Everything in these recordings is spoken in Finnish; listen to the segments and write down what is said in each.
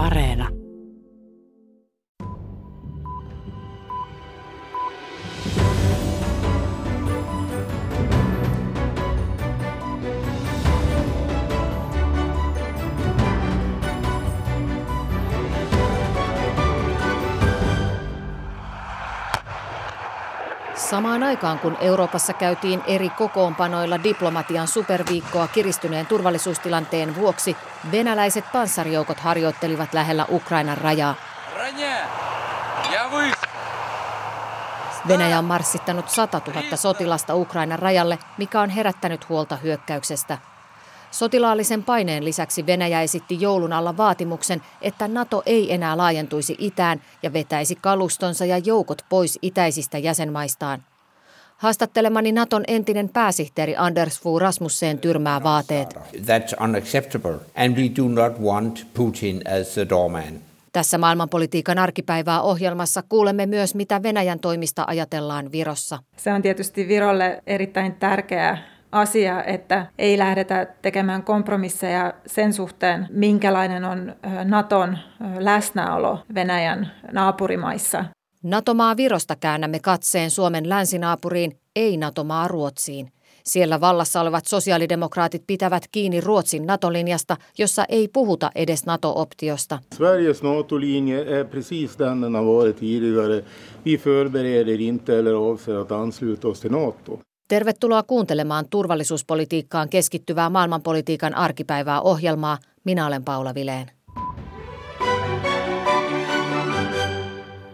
Areena. Samaan aikaan kun Euroopassa käytiin eri kokoonpanoilla diplomatian superviikkoa kiristyneen turvallisuustilanteen vuoksi, venäläiset panssarijoukot harjoittelivat lähellä Ukrainan rajaa. Venäjä on marssittanut 100 000 sotilasta Ukrainan rajalle, mikä on herättänyt huolta hyökkäyksestä. Sotilaallisen paineen lisäksi Venäjä esitti joulun alla vaatimuksen, että NATO ei enää laajentuisi itään ja vetäisi kalustonsa ja joukot pois itäisistä jäsenmaistaan. Haastattelemani Naton entinen pääsihteeri Anders Fogh Rasmussen tyrmää vaateet. That's unacceptable and we do not want Putin as the doorman. Tässä maailmanpolitiikan arkipäivää ohjelmassa kuulemme myös, mitä Venäjän toimista ajatellaan Virossa. Se on tietysti Virolle erittäin tärkeä asia, että ei lähdetä tekemään kompromisseja sen suhteen, minkälainen on Naton läsnäolo Venäjän naapurimaissa. NATO-maa Virosta käännämme katseen Suomen länsinaapuriin, ei NATO-maa Ruotsiin. Siellä vallassa olevat sosiaalidemokraatit pitävät kiinni Ruotsin NATO-linjasta, jossa ei puhuta edes NATO-optiosta. Sveriges NATO-linje är precis den den har varit tidigare. Vi förbereder inte eller avser att ansluta oss till NATO. Tervetuloa kuuntelemaan turvallisuuspolitiikkaan keskittyvää maailmanpolitiikan arkipäivää ohjelmaa. Minä olen Paula Vileen.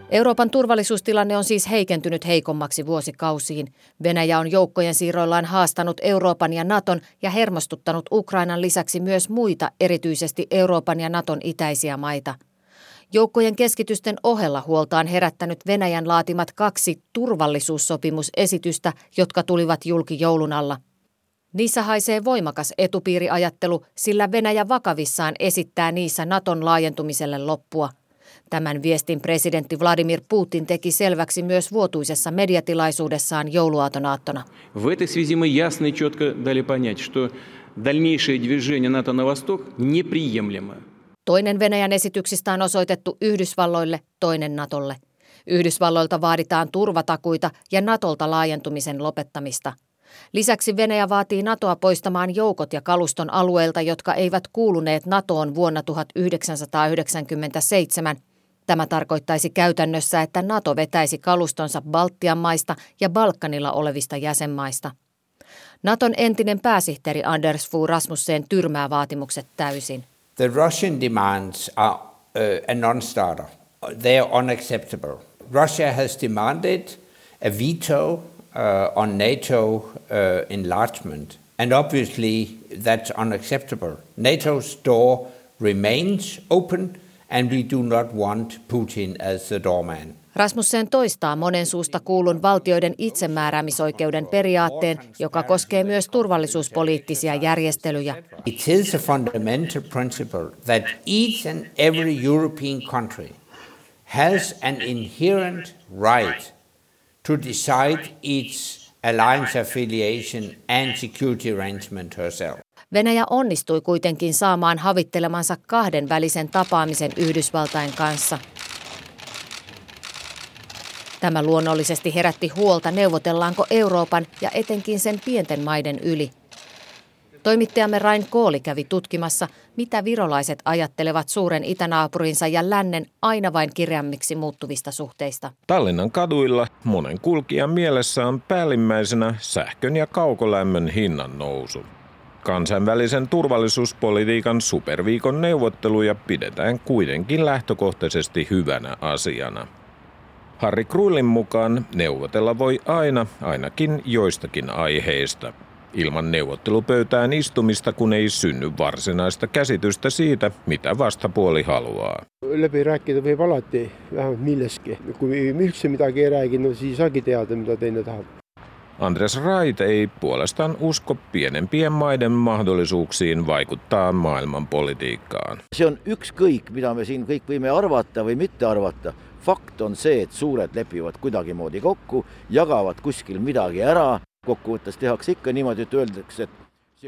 Euroopan turvallisuustilanne on siis heikentynyt heikommaksi vuosikausiin. Venäjä on joukkojen siirroillaan haastanut Euroopan ja Naton ja hermostuttanut Ukrainan lisäksi myös muita, erityisesti Euroopan ja Naton itäisiä maita. Joukkojen keskitysten ohella huolta on herättänyt Venäjän laatimat kaksi turvallisuussopimusesitystä, jotka tulivat julki joulun alla. Niissä haisee voimakas etupiiriajattelu, sillä Venäjä vakavissaan esittää niissä Naton laajentumiselle loppua – Tämän viestin presidentti Vladimir Putin teki selväksi myös vuotuisessa mediatilaisuudessaan jouluaatonaattona. В этой связи мы ясно и четко дали понять, что дальнейшее движение НАТО на восток неприемлемо. Toinen Venäjän esityksistä on osoitettu Yhdysvalloille, toinen Natolle. Yhdysvalloilta vaaditaan turvatakuita ja Natolta laajentumisen lopettamista – Lisäksi Venäjä vaatii NATOa poistamaan joukot ja kaluston alueelta, jotka eivät kuuluneet NATOon vuonna 1997. Tämä tarkoittaisi käytännössä, että NATO vetäisi kalustonsa Baltian maista ja Balkanilla olevista jäsenmaista. Naton entinen pääsihteeri Anders Fogh Rasmussen tyrmää vaatimukset täysin. The Russian demands are uh, a non-starter. They are unacceptable. Russia has demanded a veto uh, on NATO uh, enlargement. And obviously, that's unacceptable. NATO's door remains open, and we do not want Putin as the doorman. Rasmussen toistaa monen suusta kuulun valtioiden itsemääräämisoikeuden periaatteen, joka koskee myös turvallisuuspoliittisia järjestelyjä. It is a fundamental principle that each and every European country has an inherent right to decide its alliance affiliation and security arrangement herself. Venäjä onnistui kuitenkin saamaan havittelemansa kahden välisen tapaamisen Yhdysvaltain kanssa. Tämä luonnollisesti herätti huolta, neuvotellaanko Euroopan ja etenkin sen pienten maiden yli. Toimittajamme Rain Kooli kävi tutkimassa, mitä virolaiset ajattelevat suuren itänaapurinsa ja lännen aina vain kirjammiksi muuttuvista suhteista. Tallinnan kaduilla monen kulkijan mielessä on päällimmäisenä sähkön ja kaukolämmön hinnan nousu. Kansainvälisen turvallisuuspolitiikan superviikon neuvotteluja pidetään kuitenkin lähtökohtaisesti hyvänä asiana. Harri Kruillin mukaan neuvotella voi aina, ainakin joistakin aiheista – ilman neuvottelupöytään istumista, kun ei synny varsinaista käsitystä siitä, mitä vastapuoli haluaa. Läpi rääkida võib alati vähemalt milleski. Kui üldse midagi ei no siis saagi teada, mitä teine. Andres Rait ei puolestaan usko pienempien maiden mahdollisuuksiin vaikuttaa maailman politiikkaan. Se on ykskõik, mitä me siin kõik võime arvata või mitte arvata. Fakt on see, et suured lepivad kuidagimoodi kokku, jagavad kuskil midagi ära kokkuvõttes tehakse ikka niimoodi, et öeldakse, et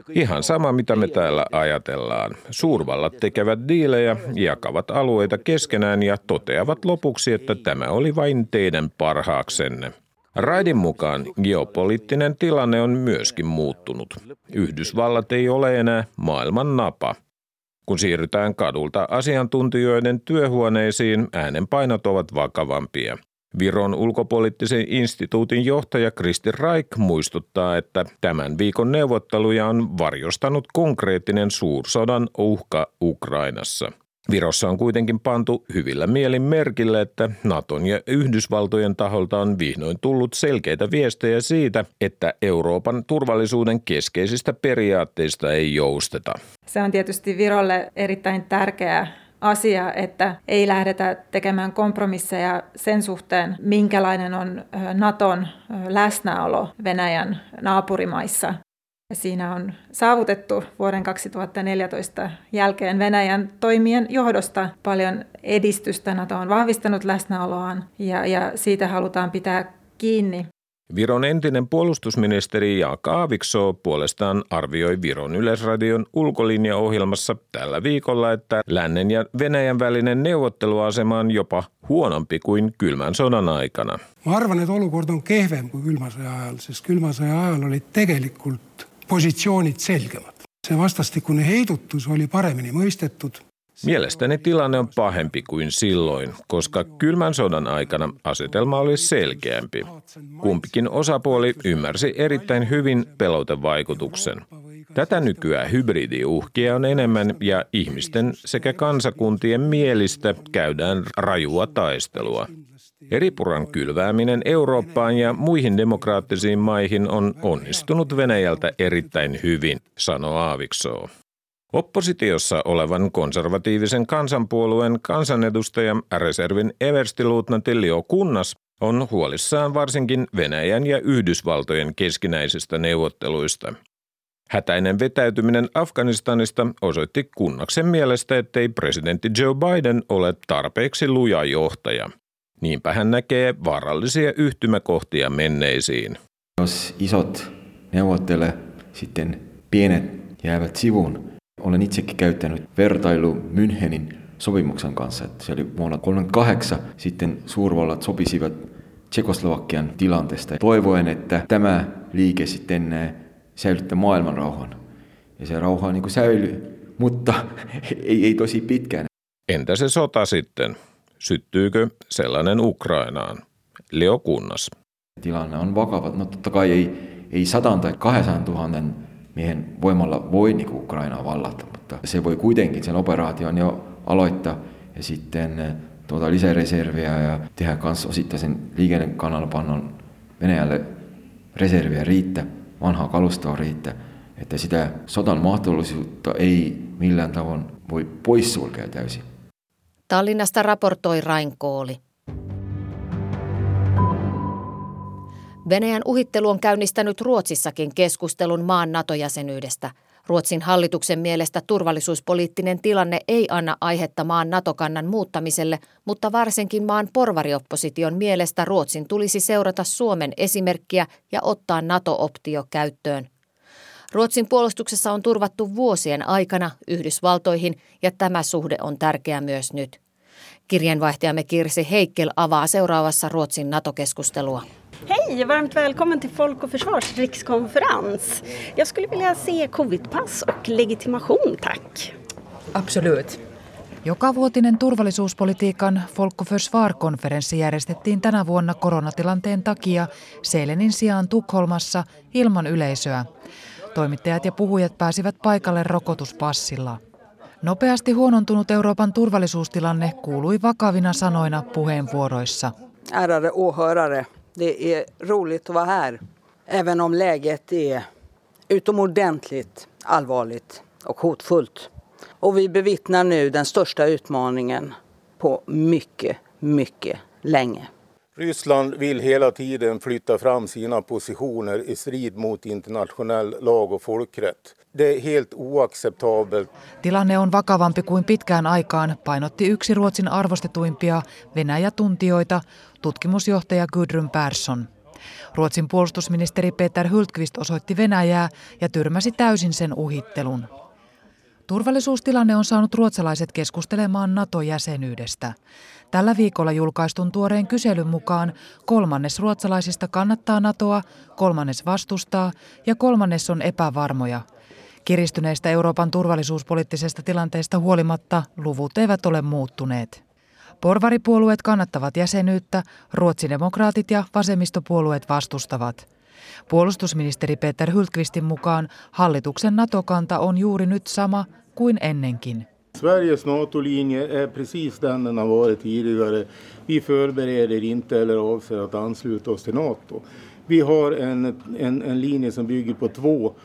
Ihan sama, mitä me täällä ajatellaan. Suurvallat tekevät diilejä, jakavat alueita keskenään ja toteavat lopuksi, että tämä oli vain teidän parhaaksenne. Raidin mukaan geopoliittinen tilanne on myöskin muuttunut. Yhdysvallat ei ole enää maailman napa. Kun siirrytään kadulta asiantuntijoiden työhuoneisiin, äänenpainot ovat vakavampia – Viron ulkopoliittisen instituutin johtaja Kristi Raik muistuttaa, että tämän viikon neuvotteluja on varjostanut konkreettinen suursodan uhka Ukrainassa. Virossa on kuitenkin pantu hyvillä mielin merkille, että Naton ja Yhdysvaltojen taholta on vihdoin tullut selkeitä viestejä siitä, että Euroopan turvallisuuden keskeisistä periaatteista ei jousteta. Se on tietysti Virolle erittäin tärkeää asia, että ei lähdetä tekemään kompromisseja sen suhteen, minkälainen on Naton läsnäolo Venäjän naapurimaissa. Siinä on saavutettu vuoden 2014 jälkeen Venäjän toimien johdosta paljon edistystä. Nato on vahvistanut läsnäoloaan ja, ja siitä halutaan pitää kiinni. Viron entinen puolustusministeri Jaakko Aaviksoo puolestaan arvioi Viron yleisradion ulkolinjaohjelmassa tällä viikolla, että lännen ja Venäjän välinen neuvotteluasema on jopa huonompi kuin kylmän sodan aikana. Mä arvan, että olukord on kehvem kuin kylmän sodan ajal, sest kylmän sodan ajal oli tegelikult positsioonid selgemad. Se vastastikune heidutus oli paremini mõistetud Mielestäni tilanne on pahempi kuin silloin, koska kylmän sodan aikana asetelma oli selkeämpi. Kumpikin osapuoli ymmärsi erittäin hyvin pelotevaikutuksen. Tätä nykyään hybridiuhkia on enemmän ja ihmisten sekä kansakuntien mielistä käydään rajua taistelua. Eripuran kylvääminen Eurooppaan ja muihin demokraattisiin maihin on onnistunut Venäjältä erittäin hyvin, sanoo Aaviksoo. Oppositiossa olevan konservatiivisen kansanpuolueen kansanedustaja reservin everstiluutnantti Leo Kunnas on huolissaan varsinkin Venäjän ja Yhdysvaltojen keskinäisistä neuvotteluista. Hätäinen vetäytyminen Afganistanista osoitti kunnaksen mielestä, ettei presidentti Joe Biden ole tarpeeksi luja johtaja. Niinpä hän näkee vaarallisia yhtymäkohtia menneisiin. Jos isot neuvottele, sitten pienet jäävät sivuun. Olen itsekin käyttänyt vertailu Münchenin sopimuksen kanssa, että se oli vuonna 1938, sitten suurvallat sopisivat Tsekoslovakian tilanteesta, toivoen, että tämä liike sitten eh, säilyttää maailman rauhan. Ja se rauha niin kuin säilyy, mutta ei, ei tosi pitkään. Entä se sota sitten? Syttyykö sellainen Ukrainaan? Leo Kunnas. Tilanne on vakava. No totta kai ei, ei sadan tai 200 000 miehen voimalla voi niin Ukrainaa vallata, mutta se voi kuitenkin sen operaation jo aloittaa ja sitten eh, tuota lisäreserviä ja tehdä myös osittaisen liikennekannalpannon Venäjälle reserviä riittää, vanhaa kalustoa riittää, että sitä sodan mahdollisuutta ei millään tavoin voi poissulkea täysin. Tallinnasta raportoi Rain Kooli. Venäjän uhittelu on käynnistänyt Ruotsissakin keskustelun maan NATO-jäsenyydestä. Ruotsin hallituksen mielestä turvallisuuspoliittinen tilanne ei anna aihetta maan NATO-kannan muuttamiselle, mutta varsinkin maan porvariopposition mielestä Ruotsin tulisi seurata Suomen esimerkkiä ja ottaa NATO-optio käyttöön. Ruotsin puolustuksessa on turvattu vuosien aikana Yhdysvaltoihin ja tämä suhde on tärkeä myös nyt. Kirjeenvaihtajamme Kirsi Heikkel avaa seuraavassa Ruotsin NATO-keskustelua. Hej, varmt välkommen till Folk och Försvars rikskonferens. Jag skulle vilja se covidpass och legitimation, tack. Absolut. Jokavuotinen turvallisuuspolitiikan Folk och Försvar-konferenssi järjestettiin tänä vuonna koronatilanteen takia Selenin sijaan Tukholmassa ilman yleisöä. Toimittajat ja puhujat pääsivät paikalle rokotuspassilla. Nopeasti huonontunut Euroopan turvallisuustilanne kuului vakavina sanoina puheenvuoroissa. Ärade åhörare, det är roligt att vara här. Även om läget är utomordentligt allvarligt och hotfullt. Och vi bevittnar nu den största utmaningen på mycket, mycket länge. Ryssland vill hela tiden flytta fram sina positioner i strid mot internationell lag och folkrätt. Det är helt oacceptabelt. Tilanne on vakavampi kuin pitkään aikaan, painotti yksi Ruotsin arvostetuimpia Venäjä-tuntijoita, tutkimusjohtaja Gudrun Persson. Ruotsin puolustusministeri Peter Hultqvist osoitti Venäjää ja tyrmäsi täysin sen uhittelun. Turvallisuustilanne on saanut ruotsalaiset keskustelemaan NATO-jäsenyydestä. Tällä viikolla julkaistun tuoreen kyselyn mukaan kolmannes ruotsalaisista kannattaa NATOa, kolmannes vastustaa ja kolmannes on epävarmoja. Kiristyneestä Euroopan turvallisuuspoliittisesta tilanteesta huolimatta luvut eivät ole muuttuneet. Porvaripuolueet kannattavat jäsenyyttä, ruotsidemokraatit ja vasemmistopuolueet vastustavat. Puolustusministeri Peter Hultqvistin mukaan hallituksen NATO-kanta on juuri nyt sama kuin ennenkin. Sveriges NATO-linje är precis den den har varit tidigare. Vi förbereder inte eller avser att ansluta oss till NATO. Vi har en, en, en linje som bygger på två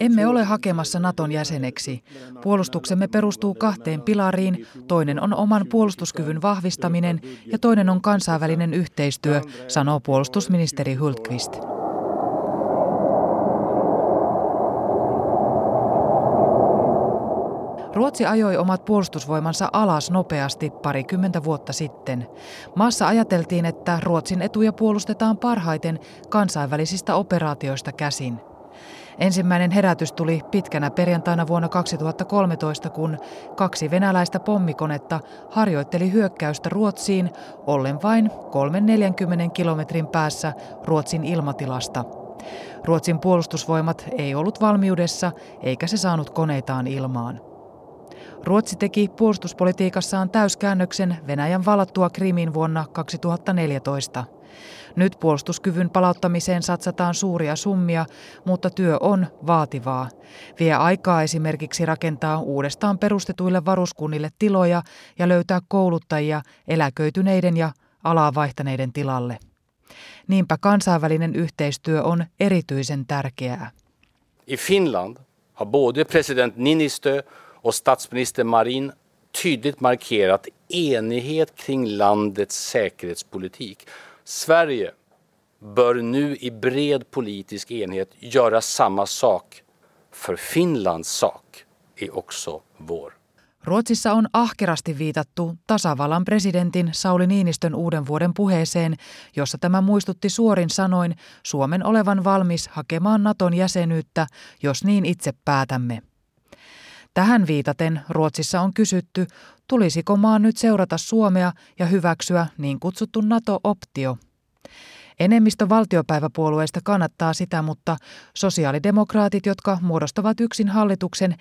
emme ole hakemassa Naton jäseneksi. Puolustuksemme perustuu kahteen pilariin. Toinen on oman puolustuskyvyn vahvistaminen ja toinen on kansainvälinen yhteistyö, sanoo puolustusministeri Hultqvist. Ruotsi ajoi omat puolustusvoimansa alas nopeasti parikymmentä vuotta sitten. Maassa ajateltiin, että Ruotsin etuja puolustetaan parhaiten kansainvälisistä operaatioista käsin. Ensimmäinen herätys tuli pitkänä perjantaina vuonna 2013, kun kaksi venäläistä pommikonetta harjoitteli hyökkäystä Ruotsiin ollen vain 340 kilometrin päässä Ruotsin ilmatilasta. Ruotsin puolustusvoimat ei ollut valmiudessa eikä se saanut koneitaan ilmaan. Ruotsi teki puolustuspolitiikassaan täyskäännöksen Venäjän vallattua Krimin vuonna 2014. Nyt puolustuskyvyn palauttamiseen satsataan suuria summia, mutta työ on vaativaa. Vie aikaa esimerkiksi rakentaa uudestaan perustetuille varuskunnille tiloja ja löytää kouluttajia eläköityneiden ja alaa vaihtaneiden tilalle. Niinpä kansainvälinen yhteistyö on erityisen tärkeää. I Finland har både president Niinistö och statsminister Marin tydligt markerat enighet kring landets säkerhetspolitik. Sverige bör nu i bred politisk enhet göra samma sak. För Finlands sak är också vår. Ruotsissa on ahkerasti viitattu tasavallan presidentin Sauli Niinistön uuden vuoden puheeseen, jossa tämä muistutti suorin sanoin Suomen olevan valmis hakemaan Naton jäsenyyttä, jos niin itse päätämme. Tähän viitaten Ruotsissa on kysytty, tulisiko maan nyt seurata Suomea ja hyväksyä niin kutsuttu NATO-optio. Enemmistö valtiopäiväpuolueista kannattaa sitä, mutta sosiaalidemokraatit, jotka muodostavat yksin hallituksen,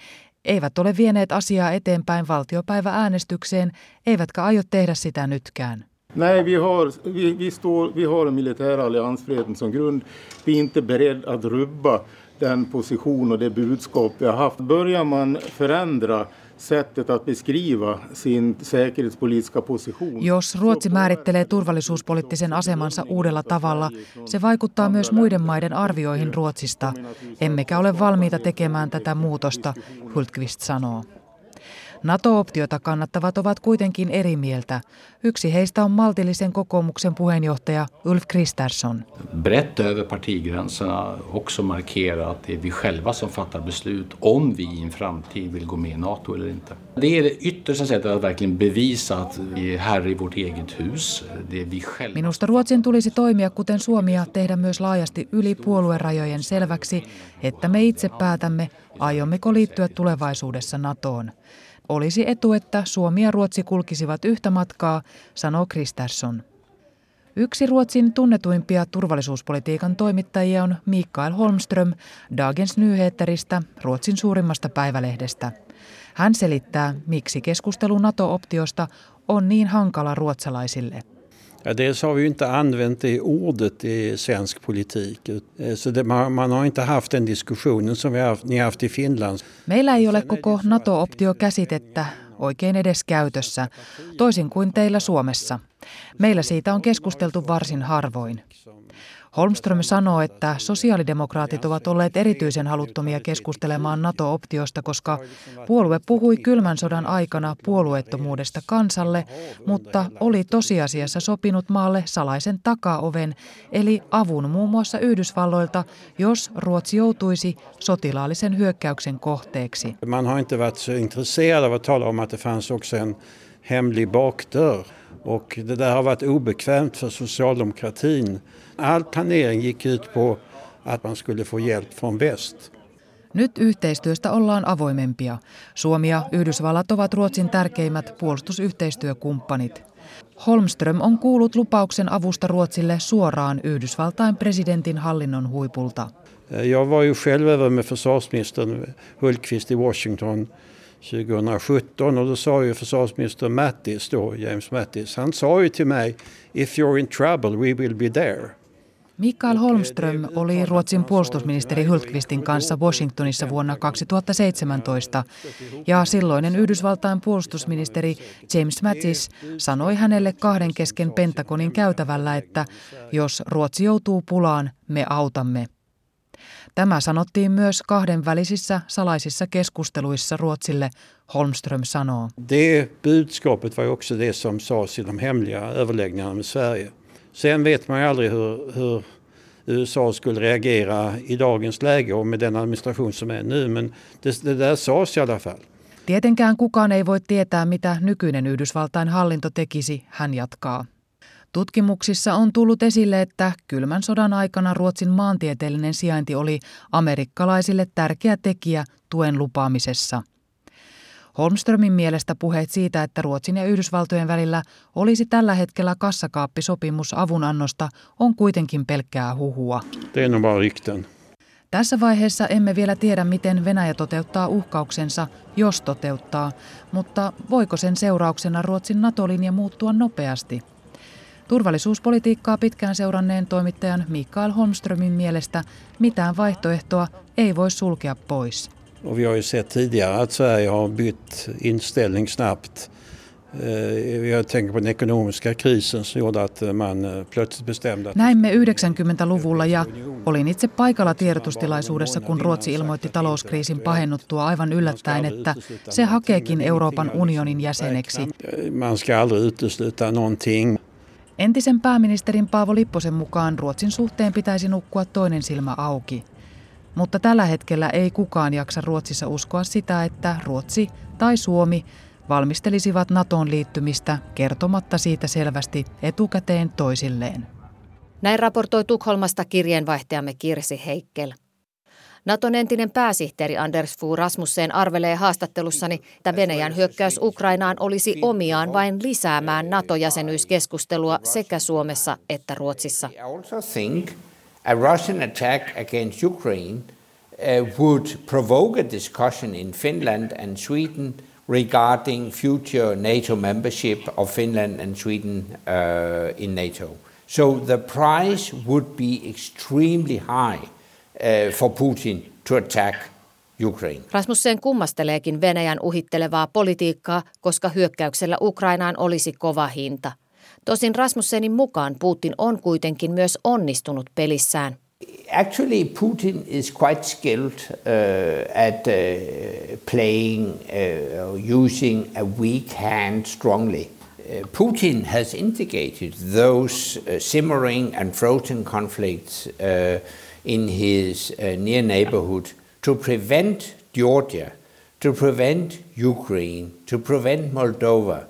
eivät ole vieneet asiaa eteenpäin valtiopäivääänestykseen, eivätkä aio tehdä sitä nytkään. Nej, vi har, vi, vi, står, vi har militära alliansfriheten som grund. Vi är inte beredda att rubba den position och det budskap vi har haft. Börjar man förändra sättet att beskriva sin säkerhetspolitiska position. Jos Ruotsi määrittelee turvallisuuspoliittisen asemansa uudella tavalla, se vaikuttaa myös muiden maiden arvioihin Ruotsista. Emmekä ole valmiita tekemään tätä muutosta, Hultqvist sanoo. NATO-optiota kannattavat ovat kuitenkin eri mieltä. Yksi heistä on maltillisen kokoomuksen puheenjohtaja Ulf Kristersson. Brett över partigränserna också markera att det är vi själva som fattar beslut om vi i en framtid vill gå med i NATO eller inte. Det är det yttersta sättet att verkligen bevisa att vi är herre i vårt eget hus. Det är vi själva. Minusta Ruotsin tulisi toimia kuten Suomi ja tehdä myös laajasti yli puoluerajojen selväksi, että me itse päätämme, aiommeko liittyä tulevaisuudessa NATOon. Olisi etu, että Suomi ja Ruotsi kulkisivat yhtä matkaa, sanoo Kristersson. Yksi Ruotsin tunnetuimpia turvallisuuspolitiikan toimittajia on Mikael Holmström Dagens Nyheteristä, Ruotsin suurimmasta päivälehdestä. Hän selittää, miksi keskustelu NATO-optiosta on niin hankala ruotsalaisille – Ja, dels har vi ju inte använt det ordet i svensk politik. Eh, så det, man, man, har inte haft den diskussionen som vi haft, ni haft i Finland. Meillä ei ole koko NATO-optio-käsitettä oikein edes käytössä, toisin kuin teillä Suomessa. Meillä siitä on keskusteltu varsin harvoin. Holmström sanoo, että sosiaalidemokraatit ovat olleet erityisen haluttomia keskustelemaan NATO-optiosta, koska puolue puhui kylmän sodan aikana puolueettomuudesta kansalle, mutta oli tosiasiassa sopinut maalle salaisen takaoven, eli avun muun muassa Yhdysvalloilta, jos Ruotsi joutuisi sotilaallisen hyökkäyksen kohteeksi. Man har inte varit så intresserad av att tala om att det fanns också en hemlig bakdörr. Och det där har varit obekvämt för socialdemokratin. All planering gick ut på att man skulle få hjälp från väst. Nyt yhteistyöstä ollaan avoimempia. Suomi ja Yhdysvallat ovat Ruotsin tärkeimmät puolustusyhteistyökumppanit. Holmström on kuullut lupauksen avusta Ruotsille suoraan Yhdysvaltain presidentin hallinnon huipulta. Jag var ju själv över med försvarsministern Hultqvist i Washington 2017 och då sa ju försvarsminister Mattis då, James Mattis, han sa ju till mig if you're in trouble we will be there. Mikael Holmström oli Ruotsin puolustusministeri Hultqvistin kanssa Washingtonissa vuonna 2017 ja silloinen Yhdysvaltain puolustusministeri James Mattis sanoi hänelle kahden kesken Pentagonin käytävällä, että jos Ruotsi joutuu pulaan, me autamme. Tämä sanottiin myös kahdenvälisissä salaisissa keskusteluissa Ruotsille, Holmström sanoo. Det budskapet var också det som sades i de hemliga överläggningarna med Sverige. Sen vet man ju aldrig hur, hur USA skulle reagera i dagens läge och med den administration som är nu, men det, det där sades i alla fall. Tietenkään kukaan ei voi tietää, mitä nykyinen Yhdysvaltain hallinto tekisi, hän jatkaa. Tutkimuksissa on tullut esille, että kylmän sodan aikana Ruotsin maantieteellinen sijainti oli amerikkalaisille tärkeä tekijä tuen lupaamisessa. Holmströmin mielestä puheet siitä, että Ruotsin ja Yhdysvaltojen välillä olisi tällä hetkellä kassakaappisopimus avunannosta, on kuitenkin pelkkää huhua. Tässä vaiheessa emme vielä tiedä, miten Venäjä toteuttaa uhkauksensa, jos toteuttaa, mutta voiko sen seurauksena Ruotsin NATO-linja muuttua nopeasti? Turvallisuuspolitiikkaa pitkään seuranneen toimittajan Mikael Holmströmin mielestä mitään vaihtoehtoa ei voi sulkea pois. Och vi har ju sett tidigare att Sverige har bytt inställning snabbt. Eh, jag tänker på den ekonomiska krisen som gjorde att man eh, plötsligt bestämde. Näimme 90-luvulla ja olin itse paikalla tiedotustilaisuudessa, kun Ruotsi ilmoitti talouskriisin pahennuttua aivan yllättäen, että se hakeekin Euroopan unionin jäseneksi. Man ska aldrig utesluta någonting. Entisen pääministerin Paavo Lipposen mukaan Ruotsin suhteen pitäisi nukkua toinen silmä auki. Mutta tällä hetkellä ei kukaan jaksa Ruotsissa uskoa sitä, että Ruotsi tai Suomi valmistelisivat NATOon liittymistä kertomatta siitä selvästi etukäteen toisilleen. Näin raportoi Tukholmasta kirjeenvaihtajamme Kirsi Heikkel. Naton entinen pääsihteeri Anders Fogh Rasmussen arvelee haastattelussani, että Venäjän hyökkäys Ukrainaan olisi omiaan vain lisäämään NATO-jäsenyyskeskustelua sekä Suomessa että Ruotsissa. a Russian attack against Ukraine uh, would provoke a discussion in Finland and Sweden regarding future NATO membership of Finland and Sweden uh, in NATO. So the price would be extremely high for Putin to attack Ukraine. Rasmussen kummasteleekin Venäjän uhittelevaa politiikkaa, koska hyökkäyksellä Ukrainaan olisi kova hinta – Tosin Rasmussenin mukaan Putin on kuitenkin myös onnistunut pelissään. Actually, Putin is quite skilled uh, at uh, playing, uh, using a weak hand strongly. Putin has indicated those simmering and frozen conflicts uh, in his uh, near neighborhood to prevent Georgia, to prevent Ukraine, to prevent Moldova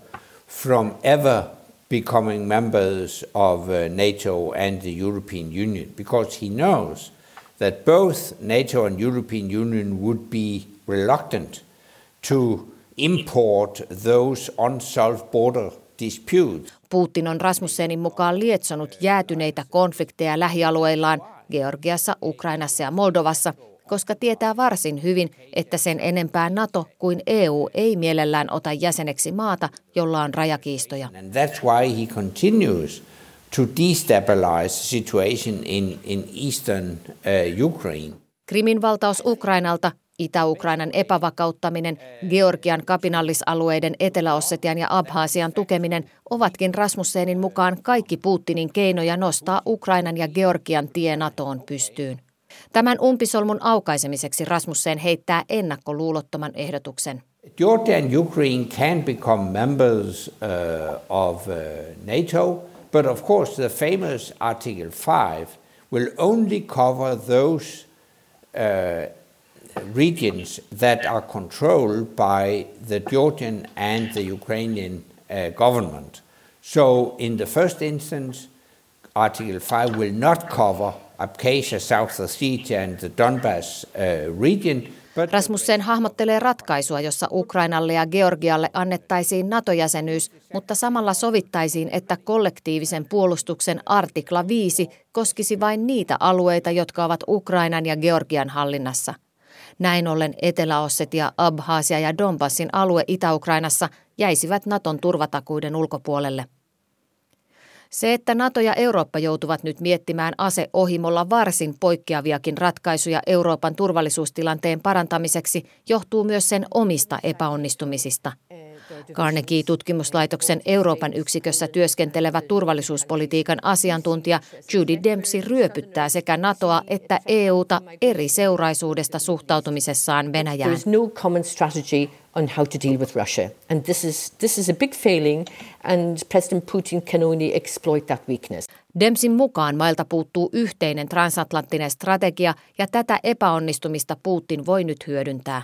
from ever becoming members of uh, NATO and the European Union because he knows that both NATO and European Union would be reluctant to import those unsolved border disputes. Putin on Rasmussenin mukaan lietsonut jäätyneitä konflikteja lähialueillaan Georgiassa, Ukrainassa ja Moldovassa – koska tietää varsin hyvin, että sen enempää NATO kuin EU ei mielellään ota jäseneksi maata, jolla on rajakiistoja. And that's why he continues to destabilize situation in, in eastern uh, Ukraine. Krimin valtaus Ukrainalta, Itä-Ukrainan epävakauttaminen, Georgian kapinallisalueiden Etelä-Ossetian ja Abhaasian tukeminen ovatkin Rasmussenin mukaan kaikki Putinin keinoja nostaa Ukrainan ja Georgian tie NATOon pystyyn. Tämän umpisolmun aukaisemiseksi Rasmussen heittää ennakkoluulottoman ehdotuksen. Georgia and Ukraine can become members uh, of uh, NATO, but of course the famous Article 5 will only cover those uh, regions that are controlled by the Georgian and the Ukrainian uh, government. So, in the first instance, Article 5 will not cover Abkhazia, South Ossetia, and the Donbass uh, region. Rasmussen hahmottelee ratkaisua, jossa Ukrainalle ja Georgialle annettaisiin NATO-jäsenyys, mutta samalla sovittaisiin, että kollektiivisen puolustuksen artikla 5 koskisi vain niitä alueita, jotka ovat Ukrainan ja Georgian hallinnassa. Näin ollen Etelä-Ossetia, Abhaasia ja Donbassin alue Itä-Ukrainassa jäisivät Naton turvatakuiden ulkopuolelle. Se, että NATO ja Eurooppa joutuvat nyt miettimään aseohimolla varsin poikkeaviakin ratkaisuja Euroopan turvallisuustilanteen parantamiseksi, johtuu myös sen omista epäonnistumisista – Carnegie-tutkimuslaitoksen Euroopan yksikössä työskentelevä turvallisuuspolitiikan asiantuntija Judy Dempsey ryöpyttää sekä NATOa että EUta eri seuraisuudesta suhtautumisessaan Venäjään. There is no common strategy on how to deal with Russia. And this is, this is a big failing and President Putin can only exploit that weakness. Demsin mukaan mailta puuttuu yhteinen transatlanttinen strategia ja tätä epäonnistumista Putin voi nyt hyödyntää.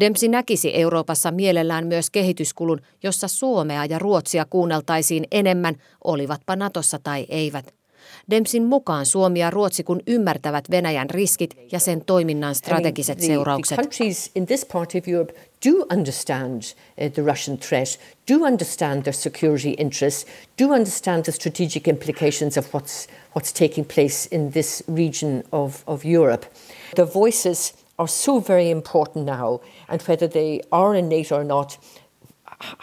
Dempsi näkisi Euroopassa mielellään myös kehityskulun, jossa Suomea ja Ruotsia kuunneltaisiin enemmän, olivatpa Natossa tai eivät. Dempsin mukaan Suomi ja Ruotsi kun ymmärtävät Venäjän riskit ja sen toiminnan strategiset seuraukset. do understand uh, the Russian threat, do understand their security interests, do understand the strategic implications of what's, what's taking place in this region of, of Europe. The voices are so very important now, and whether they are in NATO or not,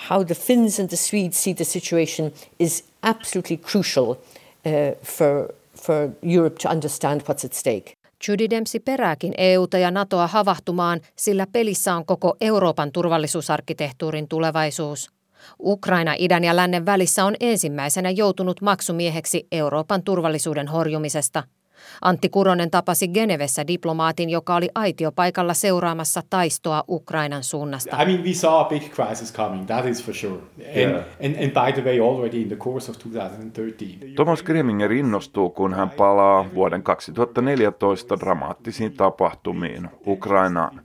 how the Finns and the Swedes see the situation is absolutely crucial uh, for, for Europe to understand what's at stake. Judy Dempsey perääkin EUta ja NATOa havahtumaan, sillä pelissä on koko Euroopan turvallisuusarkkitehtuurin tulevaisuus. Ukraina idän ja lännen välissä on ensimmäisenä joutunut maksumieheksi Euroopan turvallisuuden horjumisesta – Antti Kuronen tapasi Genevessä diplomaatin, joka oli aitiopaikalla seuraamassa taistoa Ukrainan suunnasta. I mean, we saw a big crisis coming, that is for sure. And, yeah. and, and by the way, already in the course of 2013. Thomas Greminger innostuu, kun hän palaa vuoden 2014 dramaattisiin tapahtumiin Ukrainaan.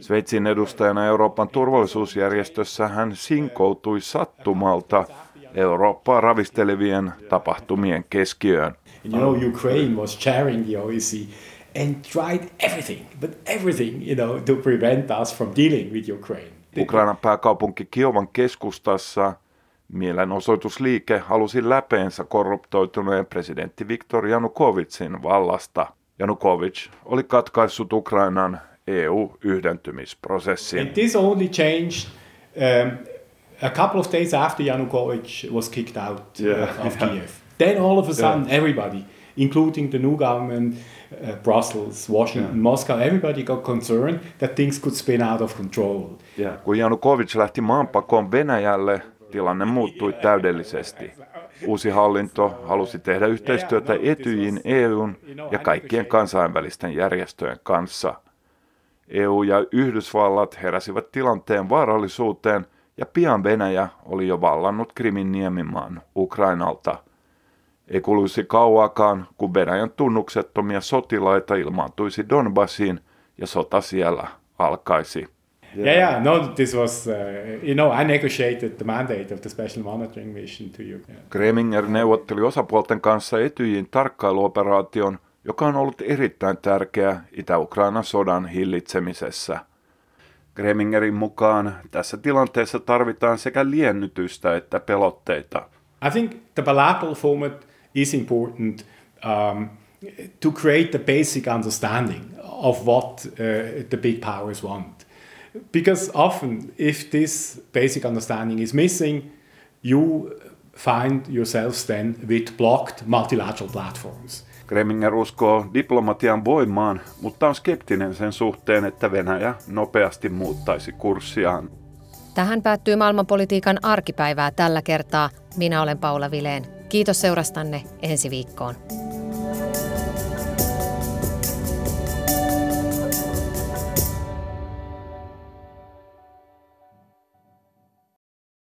Sveitsin edustajana Euroopan turvallisuusjärjestössä hän sinkoutui sattumalta Eurooppaa ravistelevien tapahtumien keskiöön. You know, Ukraine was chairing the OEC and tried everything, but everything, you know, to prevent us from dealing with Ukraine. Ukrainan pääkaupunki Kiovan keskustassa mielenosoitusliike halusi läpeensä korruptoituneen presidentti Viktor Janukovitsin vallasta. Janukovic oli katkaissut Ukrainan EU-yhdentymisprosessin. And this only changed um, a couple of days after Yanukovych was kicked out yeah. uh, of Kiev. Then all of a sudden, yeah. everybody, including the new government, uh, Brussels, Washington, yeah. Moscow, everybody got concerned that things could spin out of control. Yeah. Kun Janukovic lähti maanpakoon Venäjälle, tilanne muuttui täydellisesti. Uusi hallinto halusi tehdä yhteistyötä Etyjin, EUn ja kaikkien kansainvälisten järjestöjen kanssa. EU ja Yhdysvallat heräsivät tilanteen vaarallisuuteen ja pian Venäjä oli jo vallannut Krimin niemimaan Ukrainalta – ei kuluisi kauaakaan, kun Venäjän tunnuksettomia sotilaita ilmaantuisi Donbassiin ja sota siellä alkaisi. Yeah, yeah, no, this was, uh, you know, I negotiated the mandate of the special monitoring mission to you. Yeah. Greminger neuvotteli osapuolten kanssa Etyjin tarkkailuoperaation, joka on ollut erittäin tärkeä Itä-Ukrainan sodan hillitsemisessä. Gremingerin mukaan tässä tilanteessa tarvitaan sekä liennytystä että pelotteita. I think the bilateral format is important um, to create the basic understanding of what uh, the big powers want. Because often, if this basic understanding is missing, you find yourselves then with blocked multilateral platforms. Kreminger uskoo diplomatian voimaan, mutta on skeptinen sen suhteen, että Venäjä nopeasti muuttaisi kurssiaan. Tähän päättyy maailmanpolitiikan arkipäivää tällä kertaa. Minä olen Paula Vileen. Kiitos seurastanne ensi viikkoon.